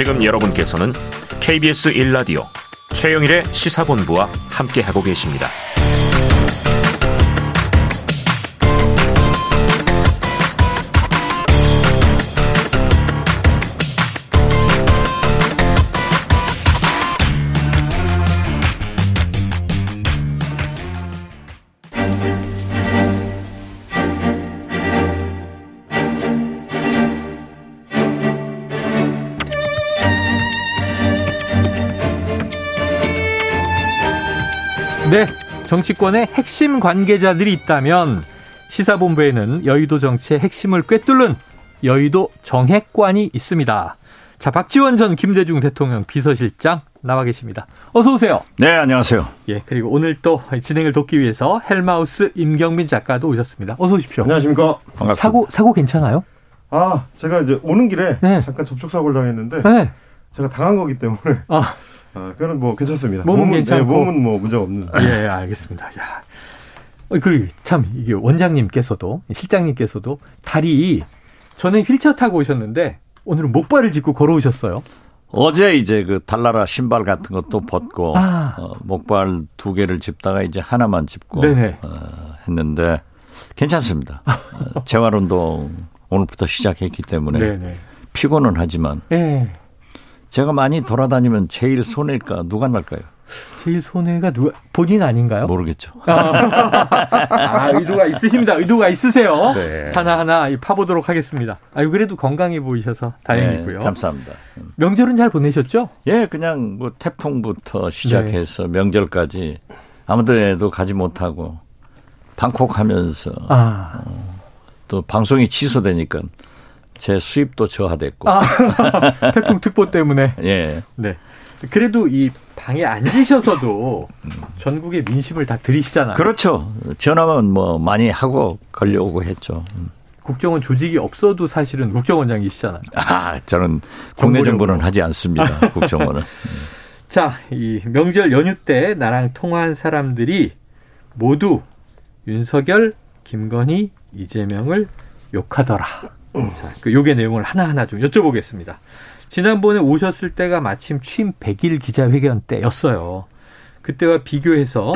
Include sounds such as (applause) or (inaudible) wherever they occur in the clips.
지금 여러분께서는 KBS 1라디오 최영일의 시사본부와 함께하고 계십니다. 정치권의 핵심 관계자들이 있다면 시사본부에는 여의도 정치의 핵심을 꿰뚫는 여의도 정핵관이 있습니다. 자, 박지원 전 김대중 대통령 비서실장 나와 계십니다. 어서 오세요. 네, 안녕하세요. 예, 그리고 오늘 또 진행을 돕기 위해서 헬마우스 임경민 작가도 오셨습니다. 어서 오십시오. 안녕하십니까. 반갑습니다. 사고 사고 괜찮아요? 아, 제가 이제 오는 길에 네. 잠깐 접촉 사고를 당했는데 네. 제가 당한 거기 때문에 아, (laughs) 아, 그거는 뭐 괜찮습니다. 몸은 괜찮고. 네, 몸은 뭐 문제가 없는. 예, 알겠습니다. 야. 어, 그리고 참 이게 원장님께서도 실장님께서도 다리 전에 휠체어 타고 오셨는데 오늘은 목발을 짚고 걸어오셨어요. 어제 이제 그 달나라 신발 같은 것도 벗고 아. 어, 목발 두 개를 짚다가 이제 하나만 짚고 네네. 어, 했는데 괜찮습니다. 어, 재활 운동 오늘부터 시작했기 때문에 (laughs) 네네. 피곤은 하지만 예. 제가 많이 돌아다니면 제일 손해일까 누가 날까요? 제일 손해가 누가 본인 아닌가요? 모르겠죠. 아, 의도가 있으십니다. 의도가 있으세요. 네. 하나하나 파보도록 하겠습니다. 아유, 그래도 건강해 보이셔서 다행이고요. 네, 감사합니다. 명절은 잘 보내셨죠? 예, 그냥 뭐 태풍부터 시작해서 네. 명절까지 아무데도 가지 못하고 방콕 하면서 아. 또 방송이 취소되니까 제 수입도 저하됐고. 아, (laughs) 태풍 특보 때문에. 예. 네. 그래도 이 방에 앉으셔서도 전국의 민심을 다 들이시잖아요. 그렇죠. 전화만 뭐 많이 하고 걸려오고 했죠. 음. 국정원 조직이 없어도 사실은 국정원장이시잖아요. 아, 저는 국내. 정보는 하지 않습니다. (laughs) 국정원은. 자, 이 명절 연휴 때 나랑 통화한 사람들이 모두 윤석열, 김건희, 이재명을 욕하더라. 자, 그 욕의 내용을 하나하나 좀 여쭤보겠습니다. 지난번에 오셨을 때가 마침 취임 100일 기자회견 때였어요. 그때와 비교해서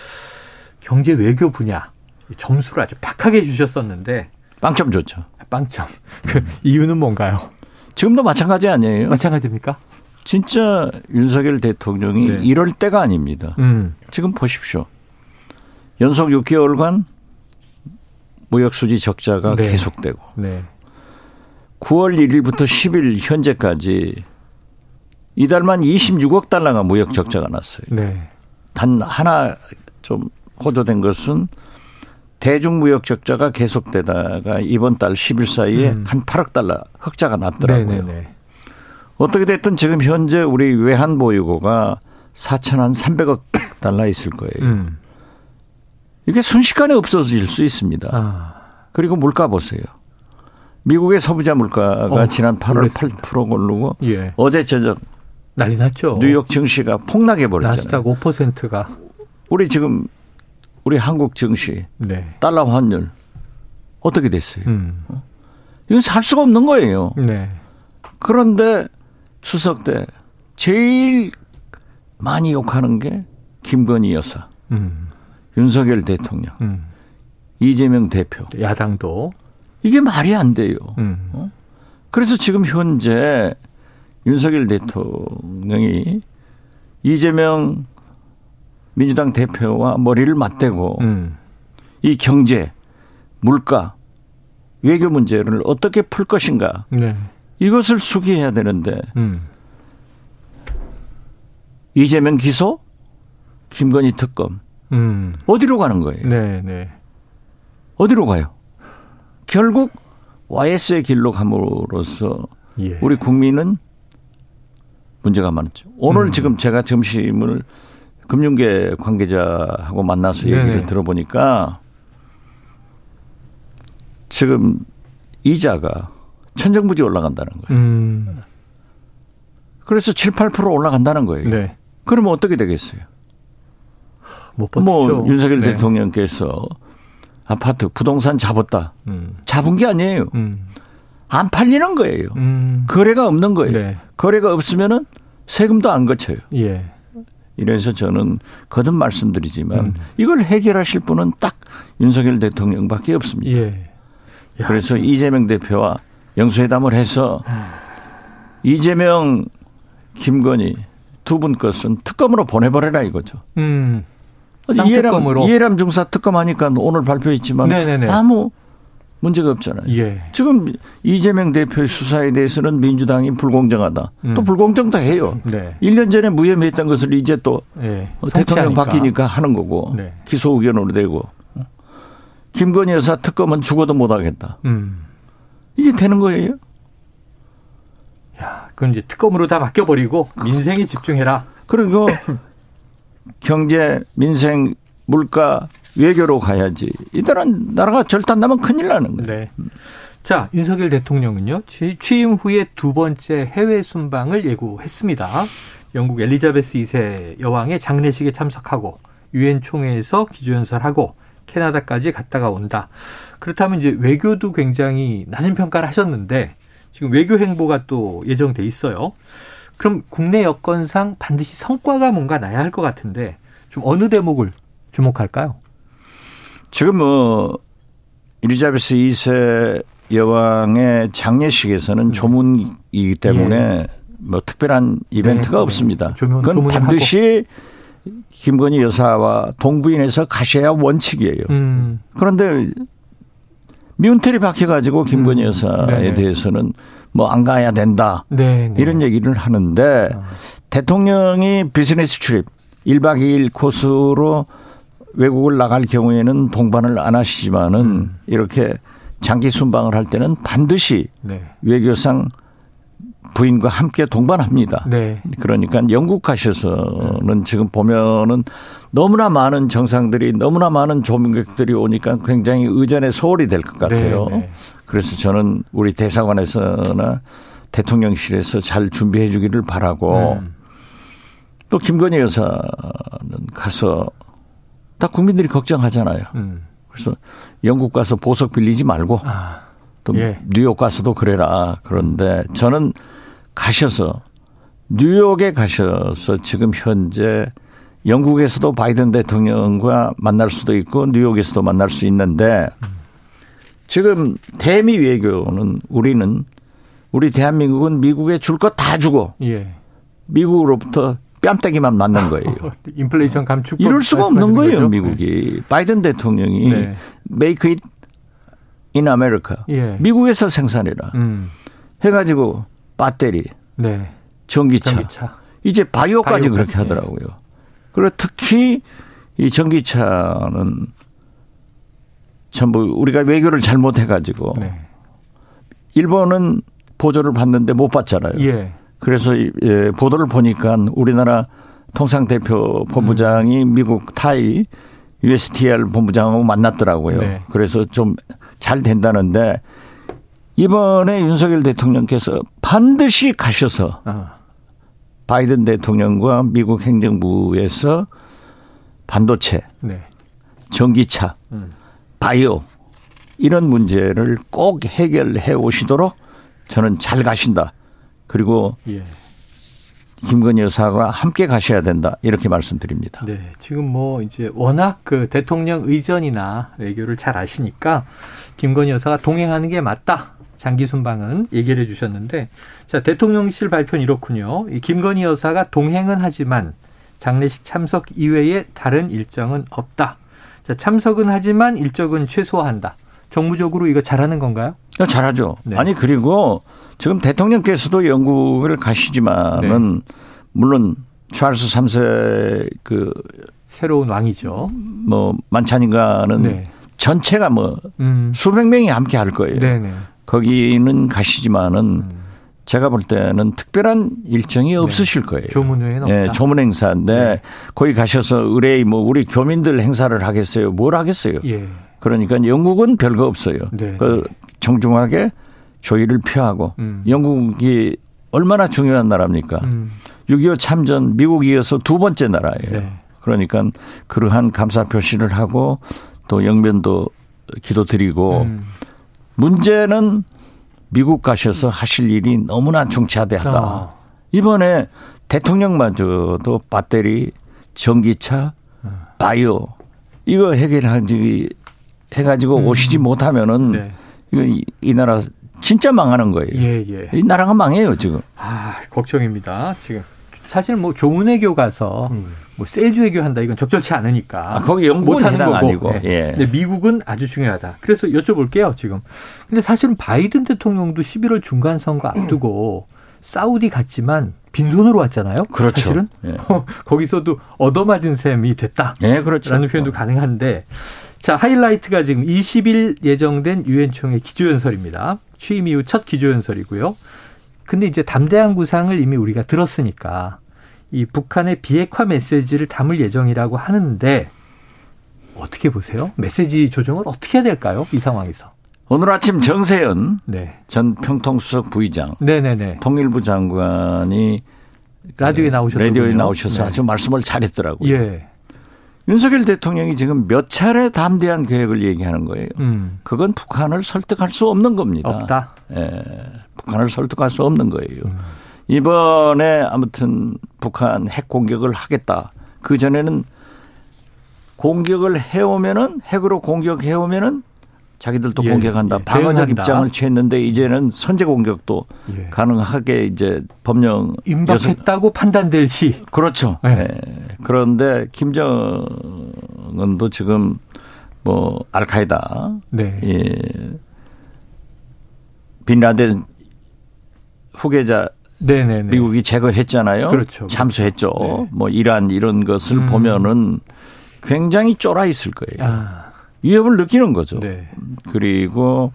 (coughs) 경제 외교 분야 점수를 아주 박하게 주셨었는데 빵점 줬죠. 빵점. 그 이유는 뭔가요? 지금도 마찬가지 아니에요? 마찬가지입니까? 진짜 윤석열 대통령이 네. 이럴 때가 아닙니다. 음. 지금 보십시오. 연속 6개월간 무역수지 적자가 네. 계속되고 네. 9월 1일부터 10일 현재까지 이달만 26억 달러가 무역 적자가 났어요. 네. 단 하나 좀 호조된 것은 대중무역 적자가 계속되다가 이번 달 10일 사이에 음. 한 8억 달러 흑자가 났더라고요. 네네네. 어떻게 됐든 지금 현재 우리 외환 보유고가 4,300억 달러 있을 거예요. 음. 이게 순식간에 없어질 수 있습니다. 아. 그리고 물가 보세요. 미국의 소비자 물가가 어, 지난 8월 놀랐습니다. 8% 오르고 예. 어제 저녁 난리 났죠. 뉴욕 증시가 폭락해 버렸잖아요. 나스닥 5%가 우리 지금 우리 한국 증시 네. 달러 환율 어떻게 됐어요? 음. 이건 살 수가 없는 거예요. 네. 그런데 추석 때 제일 많이 욕하는 게 김건희 여사, 음. 윤석열 대통령, 음. 이재명 대표. 야당도 이게 말이 안 돼요. 음. 그래서 지금 현재 윤석열 대통령이 이재명 민주당 대표와 머리를 맞대고 음. 이 경제, 물가, 외교 문제를 어떻게 풀 것인가 네. 이것을 수기해야 되는데 음. 이재명 기소, 김건희 특검 음. 어디로 가는 거예요? 네, 네. 어디로 가요? 결국 YS의 길로 감으로써 예. 우리 국민은 문제가 많았죠. 오늘 음. 지금 제가 점심을 금융계 관계자하고 만나서 네네. 얘기를 들어보니까 지금 이자가 천정부지 올라간다는 거예요. 음. 그래서 7, 8% 올라간다는 거예요. 네. 그러면 어떻게 되겠어요? 못 버티죠. 뭐 윤석열 네. 대통령께서 아파트 부동산 잡았다. 음. 잡은 게 아니에요. 음. 안 팔리는 거예요. 음. 거래가 없는 거예요. 네. 거래가 없으면은 세금도 안 거쳐요. 예. 이래서 저는 거듭 말씀드리지만 음. 이걸 해결하실 분은 딱 윤석열 대통령밖에 없습니다. 예. 야, 그래서 이재명 대표와 영수회담을 해서 이재명, 김건희 두 분 것은 특검으로 보내버려라 이거죠. 음. 이해람, 쌍특검으로. 이해람 중사 특검 하니까 오늘 발표했지만 네네네. 아무 문제가 없잖아요. 예. 지금 이재명 대표의 수사에 대해서는 민주당이 불공정하다. 음. 또 불공정도 해요. 네. 1년 전에 무혐의했던 것을 이제 또 예. 어, 대통령. 바뀌니까 하는 거고 네. 기소 의견으로 되고 김건희 여사 특검은 죽어도 못 하겠다. 음. 이게 되는 거예요? 야, 그건 이제 특검으로 다 맡겨버리고 민생에 집중해라. 그리고 (laughs) 경제, 민생, 물가, 외교로 가야지. 이들은 나라가 절단나면 큰일 나는 거예요. 네. 자, 윤석열 대통령은요, 취- 취임 후에 두 번째 해외 순방을 예고했습니다. 영국 엘리자베스 2세 여왕의 장례식에 참석하고, 유엔 총회에서 기조연설하고, 캐나다까지 갔다가 온다. 그렇다면 이제 외교도 굉장히 낮은 평가를 하셨는데, 지금 외교 행보가 또 예정돼 있어요. 그럼 국내 여건상 반드시 성과가 뭔가 나야 할 것 같은데, 좀 어느 대목을 주목할까요? 지금 뭐 일리자베스 2세 여왕의 장례식에서는 조문이기 때문에 뭐 특별한 이벤트가 네. 없습니다. 조문- 그건 반드시 김건희 여사와 동부인에서 가셔야 원칙이에요. 음, 그런데 미운털이 박혀가지고 김건희 음. 여사에 네네. 대해서는 뭐 안 가야 된다. 네, 네. 이런 얘기를 하는데 아. 대통령이 비즈니스 출입 1박 2일 코스로 외국을 나갈 경우에는 동반을 안 하시지만은 음. 이렇게 장기 순방을 할 때는 반드시 네. 외교상 부인과 함께 동반합니다. 네. 그러니까 영국 가셔서는 지금 보면은 너무나 많은 정상들이 너무나 많은 조문객들이 오니까 굉장히 의전에 소홀히 될 것 같아요. 네, 네. 그래서 저는 우리 대사관에서나 대통령실에서 잘 준비해 주기를 바라고 음. 또 김건희 여사는 가서 다 국민들이 걱정하잖아요. 음. 그래서 영국 가서 보석 빌리지 말고 아, 또 예. 뉴욕 가서도 그래라. 그런데 저는 가셔서 뉴욕에 가셔서 지금 현재 영국에서도 바이든 대통령과 만날 수도 있고 뉴욕에서도 만날 수 있는데 지금 대미 외교는 우리는 우리 대한민국은 미국에 줄 것 다 주고 예. 미국으로부터 뺨때기만 맞는 거예요. (laughs) 인플레이션 감축 이럴 수가 없는 거예요, 미국이. 바이든 대통령이 네. make it in America. 예. 미국에서 생산해라. 음. 해가지고 배터리, 네. 전기차, 전기차. 이제 바이오까지 바이오까지, 그렇게 하더라고요. 그리고 특히 이 전기차는 전부 우리가 외교를 잘못해가지고 네. 일본은 보조를 받는데 못 받잖아요. 예. 그래서 이- 예, 보도를 보니까 우리나라 통상대표 본부장이 음. 미국 타이 USTR 본부장하고 만났더라고요. 네. 그래서 좀 잘 된다는데 이번에 윤석열 대통령께서 반드시 가셔서 아. 바이든 대통령과 미국 행정부에서 반도체, 네. 전기차, 음. 바이오 이런 문제를 꼭 해결해 오시도록 저는 잘 가신다. 그리고 예. 김건희 여사가 함께 가셔야 된다. 이렇게 말씀드립니다. 네. 지금 뭐 이제 워낙 그 대통령 의전이나 외교를 잘 아시니까 김건희 여사가 동행하는 게 맞다. 장기 순 방은 얘기를 해 주셨는데 자, 대통령실 발표는 이렇군요. 이 김건희 여사가 동행은 하지만 장례식 참석 이외에 다른 일정은 없다. 자, 참석은 하지만 일정은 최소화한다. 정무적으로 이거 잘하는 건가요? 야, 잘하죠. 네. 아니 그리고 지금 대통령께서도 영국을 가시지만은 네. 물론 찰스 3세 그 새로운 왕이죠. 뭐 만찬인가는 네. 전체가 뭐 음. 수백 명이 함께 할 거예요. 네네. 거기는 가시지만은 음. 제가 볼 때는 특별한 일정이 없으실 거예요. 네. 조문회는. 예, 조문 행사인데 네. 거기 가셔서 의뢰의 뭐 우리 교민들 행사를 하겠어요. 뭘 하겠어요. 예. 그러니까 영국은 별거 없어요. 네. 그 정중하게 조의를 표하고 음. 영국이 얼마나 중요한 나라입니까? 음. 6.25 참전 미국 이어서 두 번째 나라예요. 네. 그러니까 그러한 감사 표시를 하고 또 영변도 기도 드리고 음. 문제는 미국 가셔서 하실 일이 너무나 중차대하다. 어. 이번에 대통령마저도 배터리, 전기차, 바이오 이거 해결하지 해가지고 음. 오시지 못하면은 네. 이거 이, 이 나라 진짜 망하는 거예요. 예, 예. 이 나라가 망해요 지금. 아, 걱정입니다. 지금 사실 뭐 조문회교 가서 음. 뭐 셀주 회교한다 이건 적절치 않으니까 아, 거기 못하는 거고. 아니고. 네. 예. 근데 미국은 아주 중요하다. 그래서 여쭤볼게요 지금. 근데 사실은 바이든 대통령도 11월 중간 선거 앞두고 사우디 갔지만 빈손으로 왔잖아요. 그렇죠. 사실은 예. (laughs) 거기서도 얻어맞은 셈이 됐다. 예, 그렇죠. 라는 표현도 가능한데 자 하이라이트가 지금 20일 예정된 유엔 총회 기조연설입니다. 취임 이후 첫 기조연설이고요. 근데 이제 담대한 구상을 이미 우리가 들었으니까 이 북한의 비핵화 메시지를 담을 예정이라고 하는데 어떻게 보세요? 메시지 조정을 어떻게 해야 될까요? 이 상황에서. 오늘 아침 정세현 네. 전 평통수석 부의장 네네네. 통일부 장관이 라디오에 나오셨던 라디오에 나오셔서 아주 말씀을 잘했더라고요. 예. 윤석열 대통령이 지금 몇 차례 담대한 계획을 얘기하는 거예요. 음. 그건 북한을 설득할 수 없는 겁니다. 없다. 예, 북한을 설득할 수 없는 거예요. 음. 이번에 아무튼 북한 핵 공격을 하겠다. 그 전에는 공격을 해오면은 핵으로 공격해오면은 자기들도 예, 공격한다. 예, 방어적 대응한다. 입장을 취했는데 이제는 선제 공격도 예. 가능하게 이제 법령 임박했다고 판단될 시. 그렇죠. 네. 예. 그런데 김정은도 지금 뭐 알카이다 네. 예. 빈라덴 후계자 네네네. 미국이 제거했잖아요. 그렇죠. 참수했죠. 네. 뭐 이란 이런 것을 음. 보면은 굉장히 쫄아 있을 거예요. 아. 위협을 느끼는 거죠. 네. 그리고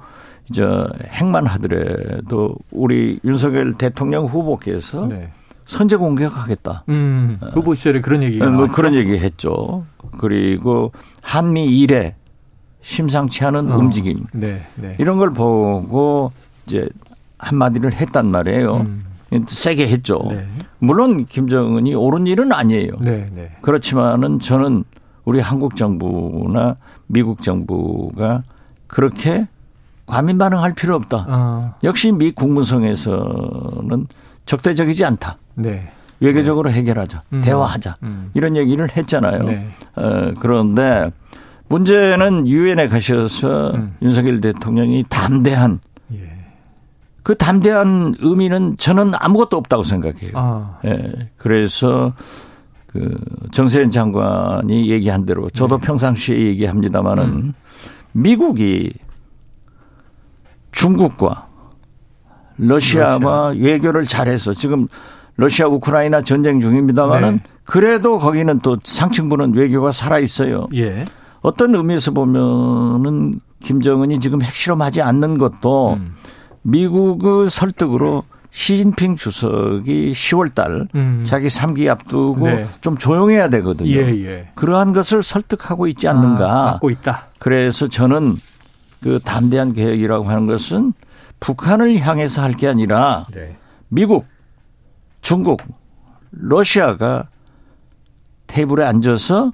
이제 핵만 하더라도 우리 윤석열 대통령 후보께서 네. 선제 공격하겠다. 음, 후보 시절에 그런 얘기가 뭐 나왔죠. 그런 얘기 했죠. 그리고 한미 일에 심상치 않은 어. 움직임 네, 네. 이런 걸 보고 이제 한마디를 했단 말이에요. 음, 세게 했죠. 네. 물론 김정은이 옳은 일은 아니에요. 네, 네. 그렇지만은 저는 우리 한국 정부나 미국 정부가 그렇게 과민 반응할 필요 없다. 어, 역시 미 국무성에서는 적대적이지 않다. 네. 외교적으로 해결하자. 음. 대화하자. 음. 이런 얘기를 했잖아요. 네. 어, 그런데 문제는 유엔에 가셔서 음. 윤석열 대통령이 담대한 예. 그 담대한 의미는 저는 아무것도 없다고 생각해요. 아, 예. 그래서 그 정세현 장관이 얘기한 대로 저도 네. 평상시에 얘기합니다마는 음. 미국이 중국과 러시아와 외교를 잘해서 지금 러시아 우크라이나 전쟁 중입니다마는 네. 그래도 거기는 또 상층부는 외교가 살아 있어요. 예. 어떤 의미에서 보면은 김정은이 지금 핵실험하지 않는 것도 음. 미국의 설득으로 시진핑 주석이 10월 달 음. 자기 3기 앞두고 네. 좀 조용해야 되거든요. 예, 예. 그러한 것을 설득하고 있지 않는가. 아, 막고 있다. 그래서 저는 그 담대한 계획이라고 하는 것은 북한을 향해서 할 게 아니라 네. 미국, 중국, 러시아가 테이블에 앉아서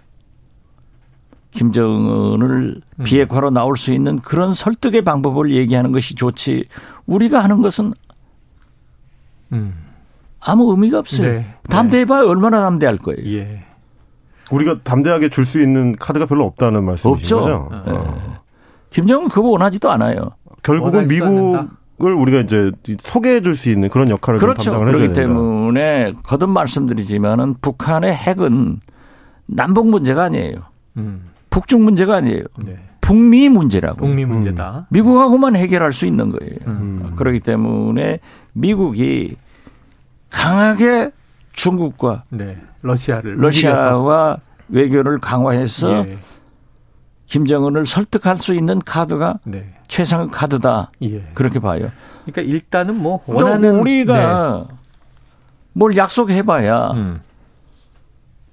김정은을 음. 비핵화로 나올 수 있는 그런 설득의 방법을 얘기하는 것이 좋지. 우리가 하는 것은 음. 아무 의미가 없어요. 네. 담대해봐야 얼마나 담대할 거예요. 예. 우리가 담대하게 줄 수 있는 카드가 별로 없다는 말씀이신 없죠. 거죠? 예. 어. 김정은 그거 원하지도 않아요. 결국은 미국을 우리가 이제 소개해 줄 수 있는 그런 역할을 좀 그렇죠. 담당을 그렇기 해줘야 된다. 때문에 거듭 말씀드리지만은 북한의 핵은 남북 문제가 아니에요. 음. 북중 문제가 아니에요. 네. 북미 문제라고. 북미 문제다. 미국하고만 해결할 수 있는 거예요. 음. 그렇기 때문에 미국이 강하게 중국과 네. 러시아를 움직여서. 러시아와 외교를 강화해서 예. 김정은을 설득할 수 있는 카드가 네. 최상의 카드다. 예. 그렇게 봐요. 그러니까 일단은 뭐또 원하는 우리가 뭘 약속해봐야 네. 음.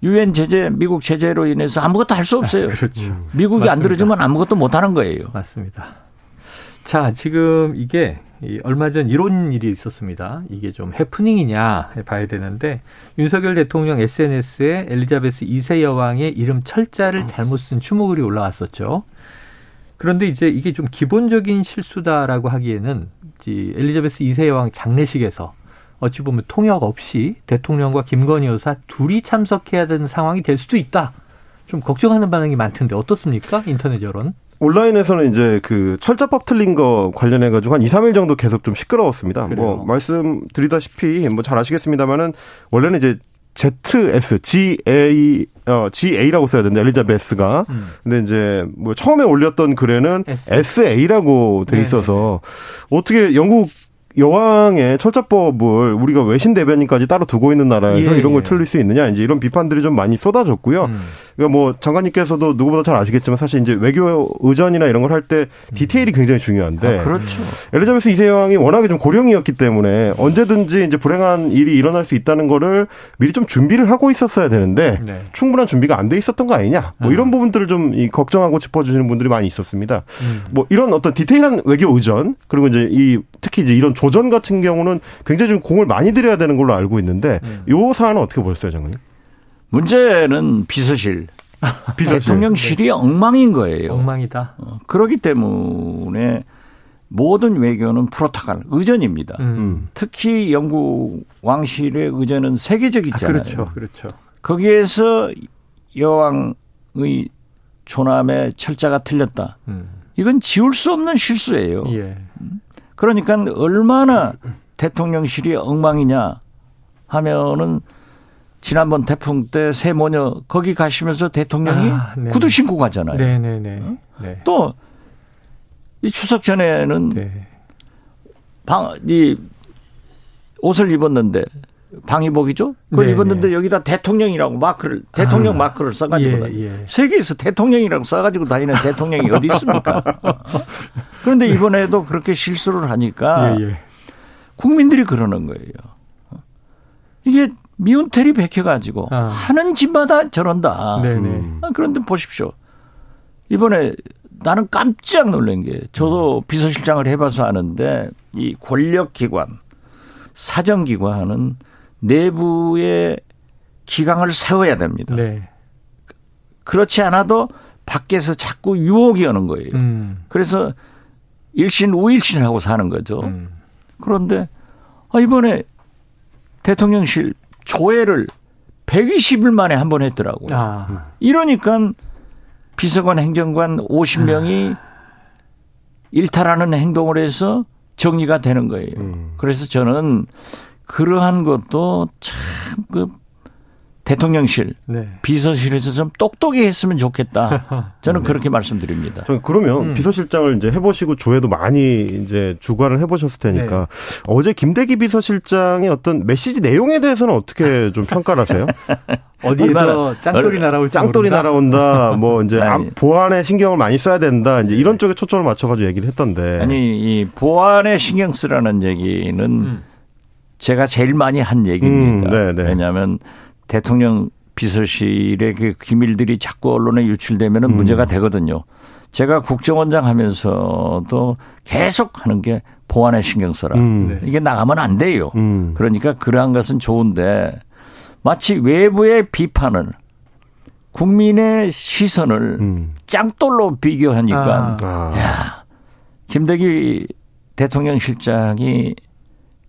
유엔 제재, 미국 제재로 인해서 아무것도 할 수 없어요. 그렇죠. 미국이 안 맞습니다. 들어주면 아무것도 못 하는 거예요. 맞습니다. 자, 지금 이게 이 얼마 전 이런 일이 있었습니다. 이게 좀 해프닝이냐 봐야 되는데 윤석열 대통령 SNS에 엘리자베스 2세 여왕의 이름 철자를 잘못 쓴 추모글이 올라왔었죠. 그런데 이제 이게 좀 기본적인 실수다라고 하기에는 이 엘리자베스 2세 여왕 장례식에서 어찌 보면 통역 없이 대통령과 김건희 여사 둘이 참석해야 되는 상황이 될 수도 있다. 좀 걱정하는 반응이 많던데 어떻습니까? 인터넷 여론. 온라인에서는 이제 그 철자법 틀린 거 관련해 가지고 한 2, 3일 정도 계속 좀 시끄러웠습니다. 그래요. 뭐 말씀드리다시피 뭐 잘 아시겠습니다만은 원래는 이제 ZS, GA, 어, GA라고 써야 되는데, 엘리자베스가. 음. 근데 이제, 뭐, 처음에 올렸던 글에는 S. SA라고 돼 네네네. 있어서, 어떻게 영국 여왕의 철자법을 우리가 외신 대변인까지 따로 두고 있는 나라에서 예, 이런 걸 예. 틀릴 수 있느냐, 이제 이런 비판들이 좀 많이 쏟아졌고요. 음. 그러니까 뭐 장관님께서도 누구보다 잘 아시겠지만 사실 이제 외교 의전이나 이런 걸 할 때 디테일이 굉장히 중요한데 아, 그렇죠. 엘리자베스 2세 여왕이 워낙에 좀 고령이었기 때문에 언제든지 이제 불행한 일이 일어날 수 있다는 거를 미리 좀 준비를 하고 있었어야 되는데 네. 충분한 준비가 안 돼 있었던 거 아니냐 뭐 음. 이런 부분들을 좀이 걱정하고 짚어주시는 분들이 많이 있었습니다. 음. 뭐 이런 어떤 디테일한 외교 의전 그리고 이제 이 특히 이제 이런 조전 같은 경우는 굉장히 좀 공을 많이 들여야 되는 걸로 알고 있는데 음. 요 사안은 어떻게 보셨어요, 장관님? 문제는 비서실. (laughs) 비서실. 대통령실이 엉망인 거예요. 엉망이다. 어, 그렇기 때문에 모든 외교는 프로토콜, 의전입니다. 음. 음. 특히 영국 왕실의 의전은 아, 세계적이잖아요. 그렇죠. 그렇죠. 거기에서 여왕의 조남의 철자가 틀렸다. 음. 이건 지울 수 없는 실수예요. 예. 그러니까 얼마나 대통령실이 엉망이냐 하면은 지난번 태풍 때 세모녀 거기 가시면서 대통령이 아, 네. 구두 신고 가잖아요. 네네네. 네. 또이 추석 전에는 네. 방, 이 옷을 입었는데 방위복이죠? 그걸 네, 입었는데 네. 여기다 대통령이라고 마크를 대통령 아, 마크를 써가지고 예, 예. 세계에서 대통령이라고 써가지고 다니는 대통령이 어디 있습니까? (laughs) 그런데 이번에도 그렇게 실수를 하니까 예, 예. 국민들이 그러는 거예요. 이게 미운 텔이 베껴가지고 아. 하는 집마다 저런다. 네네. 음. 아, 그런데 보십시오. 이번에 나는 깜짝 놀란 게 음. 저도 비서실장을 해봐서 아는데 이 권력기관, 사정기관은 내부에 기강을 세워야 됩니다. 네. 그렇지 않아도 밖에서 자꾸 유혹이 오는 거예요. 음. 그래서 일신 우일신하고 사는 거죠. 음. 그런데 아, 이번에 대통령실 조회를 120일 만에 한 번 했더라고요. 아. 이러니까 비서관 행정관 50명이 일탈하는 행동을 해서 정리가 되는 거예요. 음. 그래서 저는 그러한 것도 참 그 대통령실 네. 비서실에서 좀 똑똑히 했으면 좋겠다. (laughs) 저는 그렇게 말씀드립니다. 저 그러면 음. 비서실장을 이제 해보시고 조회도 많이 이제 주관을 해보셨을 테니까 네. 어제 김대기 비서실장의 어떤 메시지 내용에 대해서는 어떻게 좀 평가를 하세요? (laughs) 어디에서 짱돌이 얼- 날아올지 짱돌이. 날아온다, 뭐 이제 (laughs) 아니. 암- 보안에 신경을 많이 써야 된다, 이제 이런 쪽에 초점을 맞춰가지고 얘기를 했던데. 아니 이 보안에 신경 쓰라는 얘기는 음. 제가 제일 많이 한 얘기입니다. 음, 네, 네. 왜냐하면 대통령 비서실의 그 기밀들이 자꾸 언론에 유출되면 은 음. 문제가 되거든요. 제가 국정원장 하면서도 계속 하는 게 보안에 신경 써라. 음. 네. 이게 나가면 안 돼요. 음. 그러니까 그러한 것은 좋은데 마치 외부의 비판을 국민의 시선을 음. 짱돌로 비교하니까 아. 아. 김대기 대통령 실장이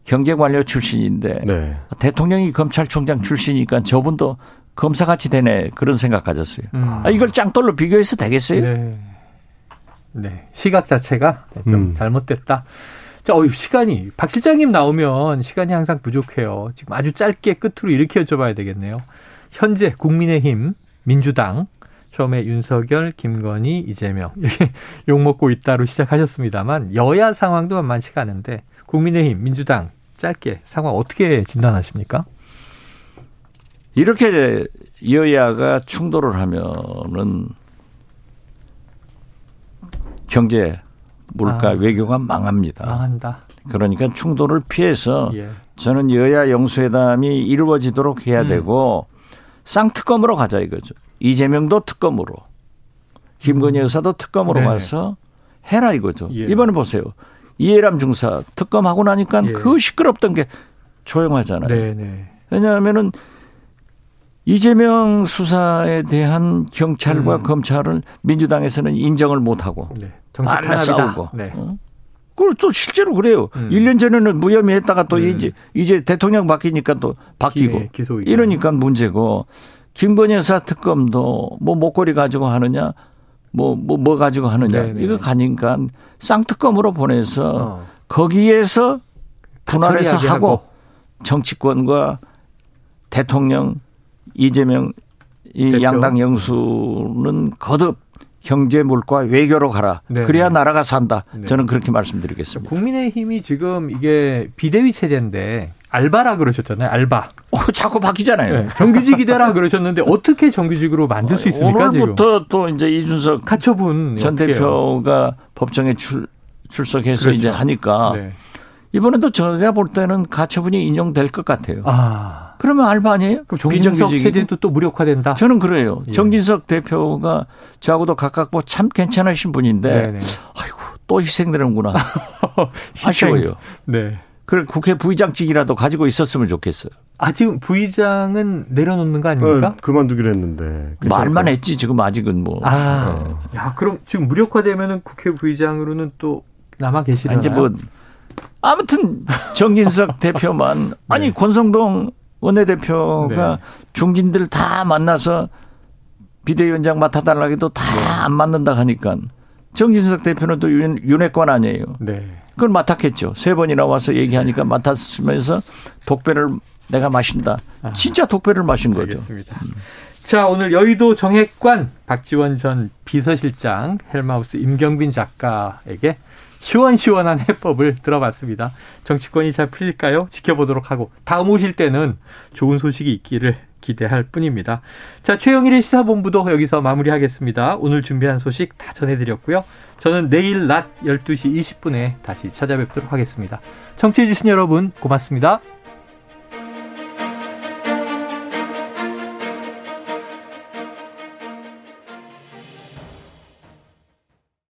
경제관료 출신인데 네. 대통령이 검찰총장 출신이니까 저분도 검사같이 되네 그런 생각 가졌어요. 음. 아, 이걸 짱돌로 비교해서 되겠어요? 네. 네. 시각 자체가 좀 음. 잘못됐다. 자, 어휴, 시간이. 박 실장님 나오면 시간이 항상 부족해요. 지금 아주 짧게 끝으로 이렇게 여쭤봐야 되겠네요. 현재 국민의힘, 민주당, 처음에 윤석열, 김건희, 이재명, 이렇게 욕먹고 있다로 시작하셨습니다만, 여야 상황도 만만치가 않은데, 국민의힘, 민주당, 짧게 상황 어떻게 진단하십니까? 이렇게 여야가 충돌을 하면은 경제, 물가, 아. 외교가 망합니다. 망한다. 그러니까 충돌을 피해서 예. 저는 여야 영수회담이 이루어지도록 해야 음. 되고 쌍특검으로 가자 이거죠. 이재명도 특검으로, 김건희 여사도 특검으로 네. 가서 해라 이거죠. 예. 이번에 보세요. 이해람 중사 특검하고 나니까 예. 그 시끄럽던 게 조용하잖아요. 네, 네. 왜냐하면은 이재명 수사에 대한 경찰과 음. 검찰을 민주당에서는 인정을 못하고 네. 정치. 싸우고 네. 어? 그걸 또 실제로 그래요. 음. 1년 전에는 무혐의 했다가 또 음. 이제 이제 대통령 바뀌니까 또 바뀌고 기소. 이러니까 문제고 김건희 여사 특검도 뭐 목걸이 가지고 하느냐 뭐 뭐 뭐 가지고 하느냐 네네. 이거 가니까 쌍특검으로 보내서 어. 거기에서 분할해서 하고, 하고. 정치권과 대통령 이재명 이 대표. 양당 영수는 거듭 경제 물과 외교로 가라. 네네. 그래야 나라가 산다. 네. 저는 그렇게 말씀드리겠습니다. 국민의힘이 지금 이게 비대위 체제인데 알바라 그러셨잖아요. 알바. 어, 자꾸 바뀌잖아요. 네, 정규직이 되라 그러셨는데 어떻게 정규직으로 만들 수 있습니까 지금? 오늘부터 또 이제 이준석 가처분 전? 대표가 법정에 출, 출석해서 그렇죠. 이제 하니까 네. 이번에도 제가 볼 때는 가처분이 인용될 것 같아요. 아 그러면 알바 아니에요? 그럼 정진석? 체제도 또 무력화된다. 저는 그래요. 예. 정진석 대표가 저하고도 가깝고 참 괜찮으신 분인데 네네. 아이고 또 희생되는구나. (laughs) 아쉬워요. 네. 그래 국회 부의장직이라도 가지고 있었으면 좋겠어요. 아 지금 부의장은 내려놓는 거 아닙니까? 어, 그만두기로 했는데. 말만 했지 지금 아직은 뭐. 아, 야 그럼 지금 무력화되면은 국회 부의장으로는 또 남아 아, 계시나요? 이제 뭐 아무튼 정진석 (laughs) 대표만 아니 네. 권성동 원내대표가 네. 중진들 다 만나서 비대위원장 맡아달라고 해도 다안 맡는다 하니까 정진석 대표는 또 윤, 윤회관 아니에요. 네. 그걸 맡았겠죠. 세 번이나 와서 얘기하니까 맡았으면서 독배를 내가 마신다. 진짜 독배를 마신 거죠. 알겠습니다. 자, 오늘 여의도 정액관 박지원 전 비서실장 헬마우스 임경빈 작가에게 시원시원한 해법을 들어봤습니다. 정치권이 잘 풀릴까요? 지켜보도록 하고 다음 오실 때는 좋은 소식이 있기를 기대할 뿐입니다. 자, 최영일의 시사본부도 여기서 마무리하겠습니다. 오늘 준비한 소식 다 전해드렸고요. 저는 내일 낮 12시 20분에 다시 찾아뵙도록 하겠습니다. 청취해주신 여러분 고맙습니다.